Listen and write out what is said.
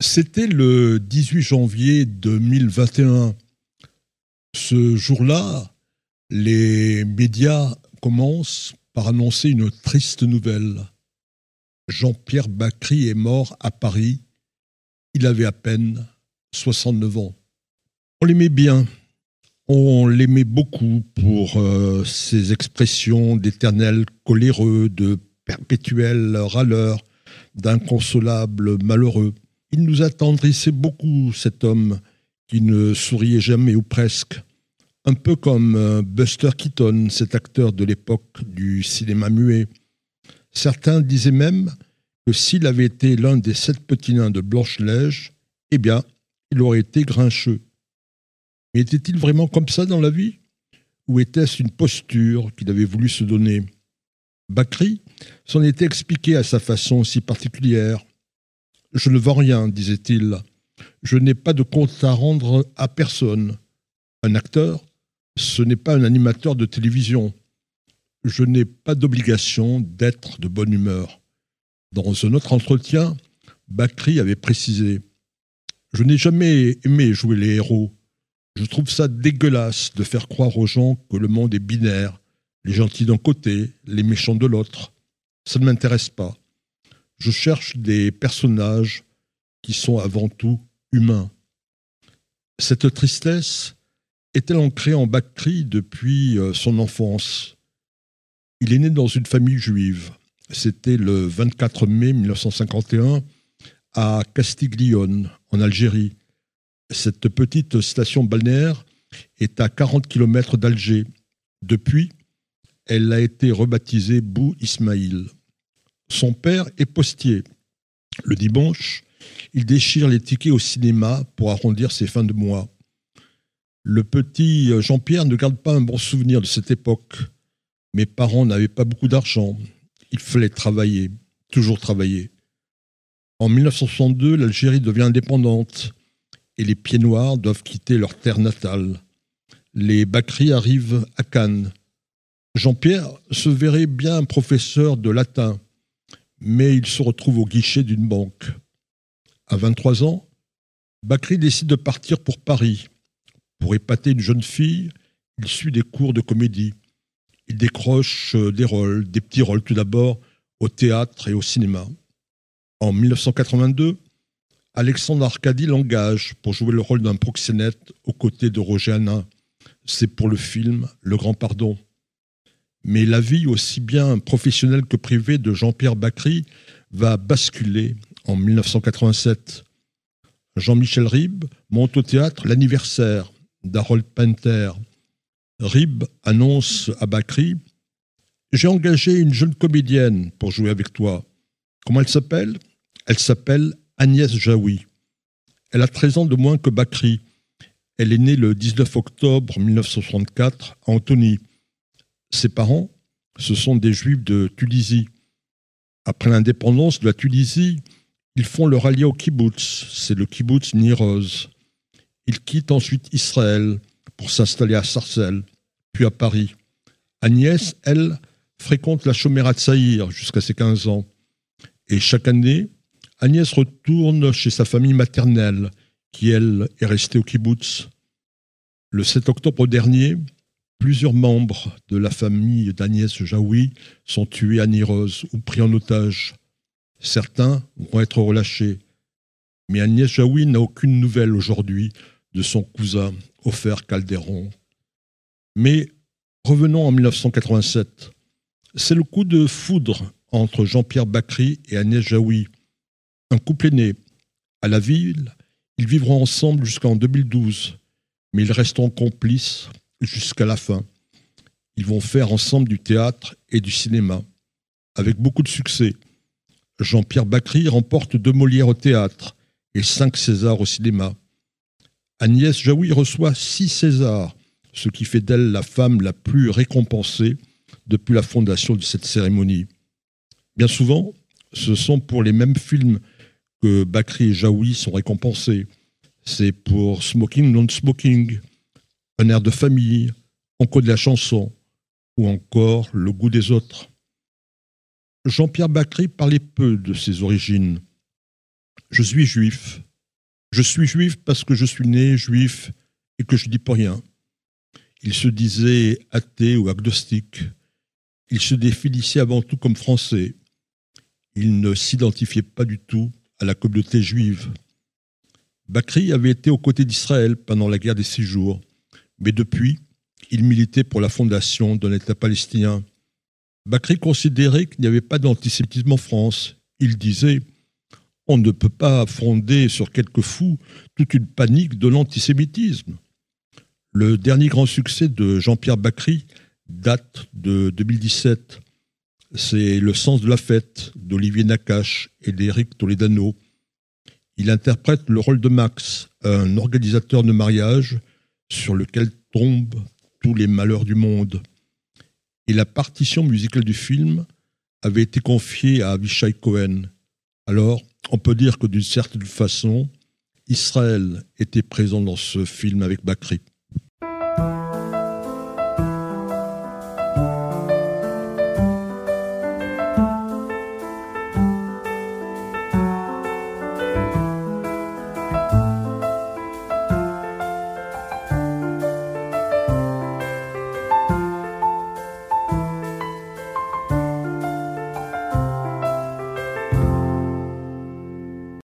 C'était le 18 janvier 2021. Ce jour-là, les médias commencent par annoncer une triste nouvelle. Jean-Pierre Bacry est mort à Paris. Il avait à peine 69 ans. On l'aimait bien. On l'aimait beaucoup pour euh, ses expressions d'éternel coléreux, de perpétuel râleur, d'inconsolable malheureux. Il nous attendrissait beaucoup, cet homme, qui ne souriait jamais ou presque. Un peu comme euh, Buster Keaton, cet acteur de l'époque du cinéma muet. Certains disaient même que s'il avait été l'un des sept petits nains de Blanche-Neige, eh bien, il aurait été grincheux. Mais était-il vraiment comme ça dans la vie? Ou était-ce une posture qu'il avait voulu se donner? Bakri s'en était expliqué à sa façon si particulière. Je ne vends rien, disait-il. Je n'ai pas de compte à rendre à personne. Un acteur, ce n'est pas un animateur de télévision. Je n'ai pas d'obligation d'être de bonne humeur. Dans un autre entretien, Bakri avait précisé Je n'ai jamais aimé jouer les héros. Je trouve ça dégueulasse de faire croire aux gens que le monde est binaire, les gentils d'un côté, les méchants de l'autre. Ça ne m'intéresse pas je cherche des personnages qui sont avant tout humains. Cette tristesse est-elle ancrée en Bakri depuis euh, son enfance? Il est né dans une famille juive. C'était le 24 mai 1951 à Castiglione, en Algérie. Cette petite station balnéaire est à 40 km d'Alger. Depuis, elle a été rebaptisée Bou Ismaïl. Son père est postier. Le dimanche, il déchire les tickets au cinéma pour arrondir ses fins de mois. Le petit Jean-Pierre ne garde pas un bon souvenir de cette époque. Mes parents n'avaient pas beaucoup d'argent. Il fallait travailler, toujours travailler. En 1962, l'Algérie devient indépendante et les pieds noirs doivent quitter leur terre natale. Les Bakri arrivent à Cannes. Jean-Pierre se verrait bien professeur de latin mais il se retrouve au guichet d'une banque. À 23 ans, Bakri décide de partir pour Paris. Pour épater une jeune fille, il suit des cours de comédie. Il décroche euh, des rôles, des petits rôles tout d'abord, au théâtre et au cinéma. En 1982, Alexandre Arcadi l'engage pour jouer le rôle d'un proxénète aux côtés de Roger Hanin. C'est pour le film Le Grand Pardon mais la vie aussi bien professionnelle que privée de Jean-Pierre Bacry va basculer en 1987. Jean-Michel Ribes monte au théâtre l'anniversaire d'Harold Pinter. Ribes annonce à Bacry J'ai engagé une jeune comédienne pour jouer avec toi. Comment elle s'appelle? Elle s'appelle Agnès Jaoui. Elle a 13 ans de moins que Bacry. Elle est née le 19 octobre 1964 à Antony. Ses parents, ce sont des juifs de Tunisie. Après l'indépendance de la Tunisie, ils font leur allié au kibbutz, c'est le kibbutz Niroz. Ils quittent ensuite Israël pour s'installer à Sarcelles, puis à Paris. Agnès, elle, fréquente la Chomera Saïr jusqu'à ses 15 ans. Et chaque année, Agnès retourne chez sa famille maternelle, qui, elle, est restée au kibbutz. Le 7 octobre dernier, Plusieurs membres de la famille d'Agnès Jaoui sont tués à Niroz ou pris en otage. Certains vont être relâchés. Mais Agnès Jaoui n'a aucune nouvelle aujourd'hui de son cousin, Ofer Calderon. Mais revenons en 1987. C'est le coup de foudre entre Jean-Pierre Bacry et Agnès Jaoui. Un couple né. À la ville, ils vivront ensemble jusqu'en 2012, mais ils resteront complices jusqu'à la fin. Ils vont faire ensemble du théâtre et du cinéma, avec beaucoup de succès. Jean-Pierre Bacry remporte deux Molières au théâtre et cinq Césars au cinéma. Agnès Jaoui reçoit six Césars, ce qui fait d'elle la femme la plus récompensée depuis la fondation de cette cérémonie. Bien souvent, ce sont pour les mêmes films que Bacry et Jaoui sont récompensés. C'est pour Smoking Non-Smoking, un air de famille, encore de la chanson, ou encore le goût des autres. Jean-Pierre Bacry parlait peu de ses origines. Je suis juif, Je suis juif parce que je suis né juif et que je dis pas rien. Il se disait athée ou agnostique. Il se définissait avant tout comme français. Il ne s'identifiait pas du tout à la communauté juive. Bakri avait été aux côtés d'Israël pendant la guerre des six jours, mais depuis, il militait pour la fondation d'un État palestinien. Bakri considérait qu'il n'y avait pas d'antisémitisme en France. Il disait On ne peut pas fonder sur quelques fous toute une panique de l'antisémitisme. Le dernier grand succès de Jean-Pierre Bacry date de 2017. C'est Le sens de la fête d'Olivier Nakache et d'Éric Toledano. Il interprète le rôle de Max, un organisateur de mariage sur lequel tombent tous les malheurs du monde. Et la partition musicale du film avait été confiée à Avishai Cohen. Alors, on peut dire que d'une certaine façon, Israël était présent dans ce film avec Bakri.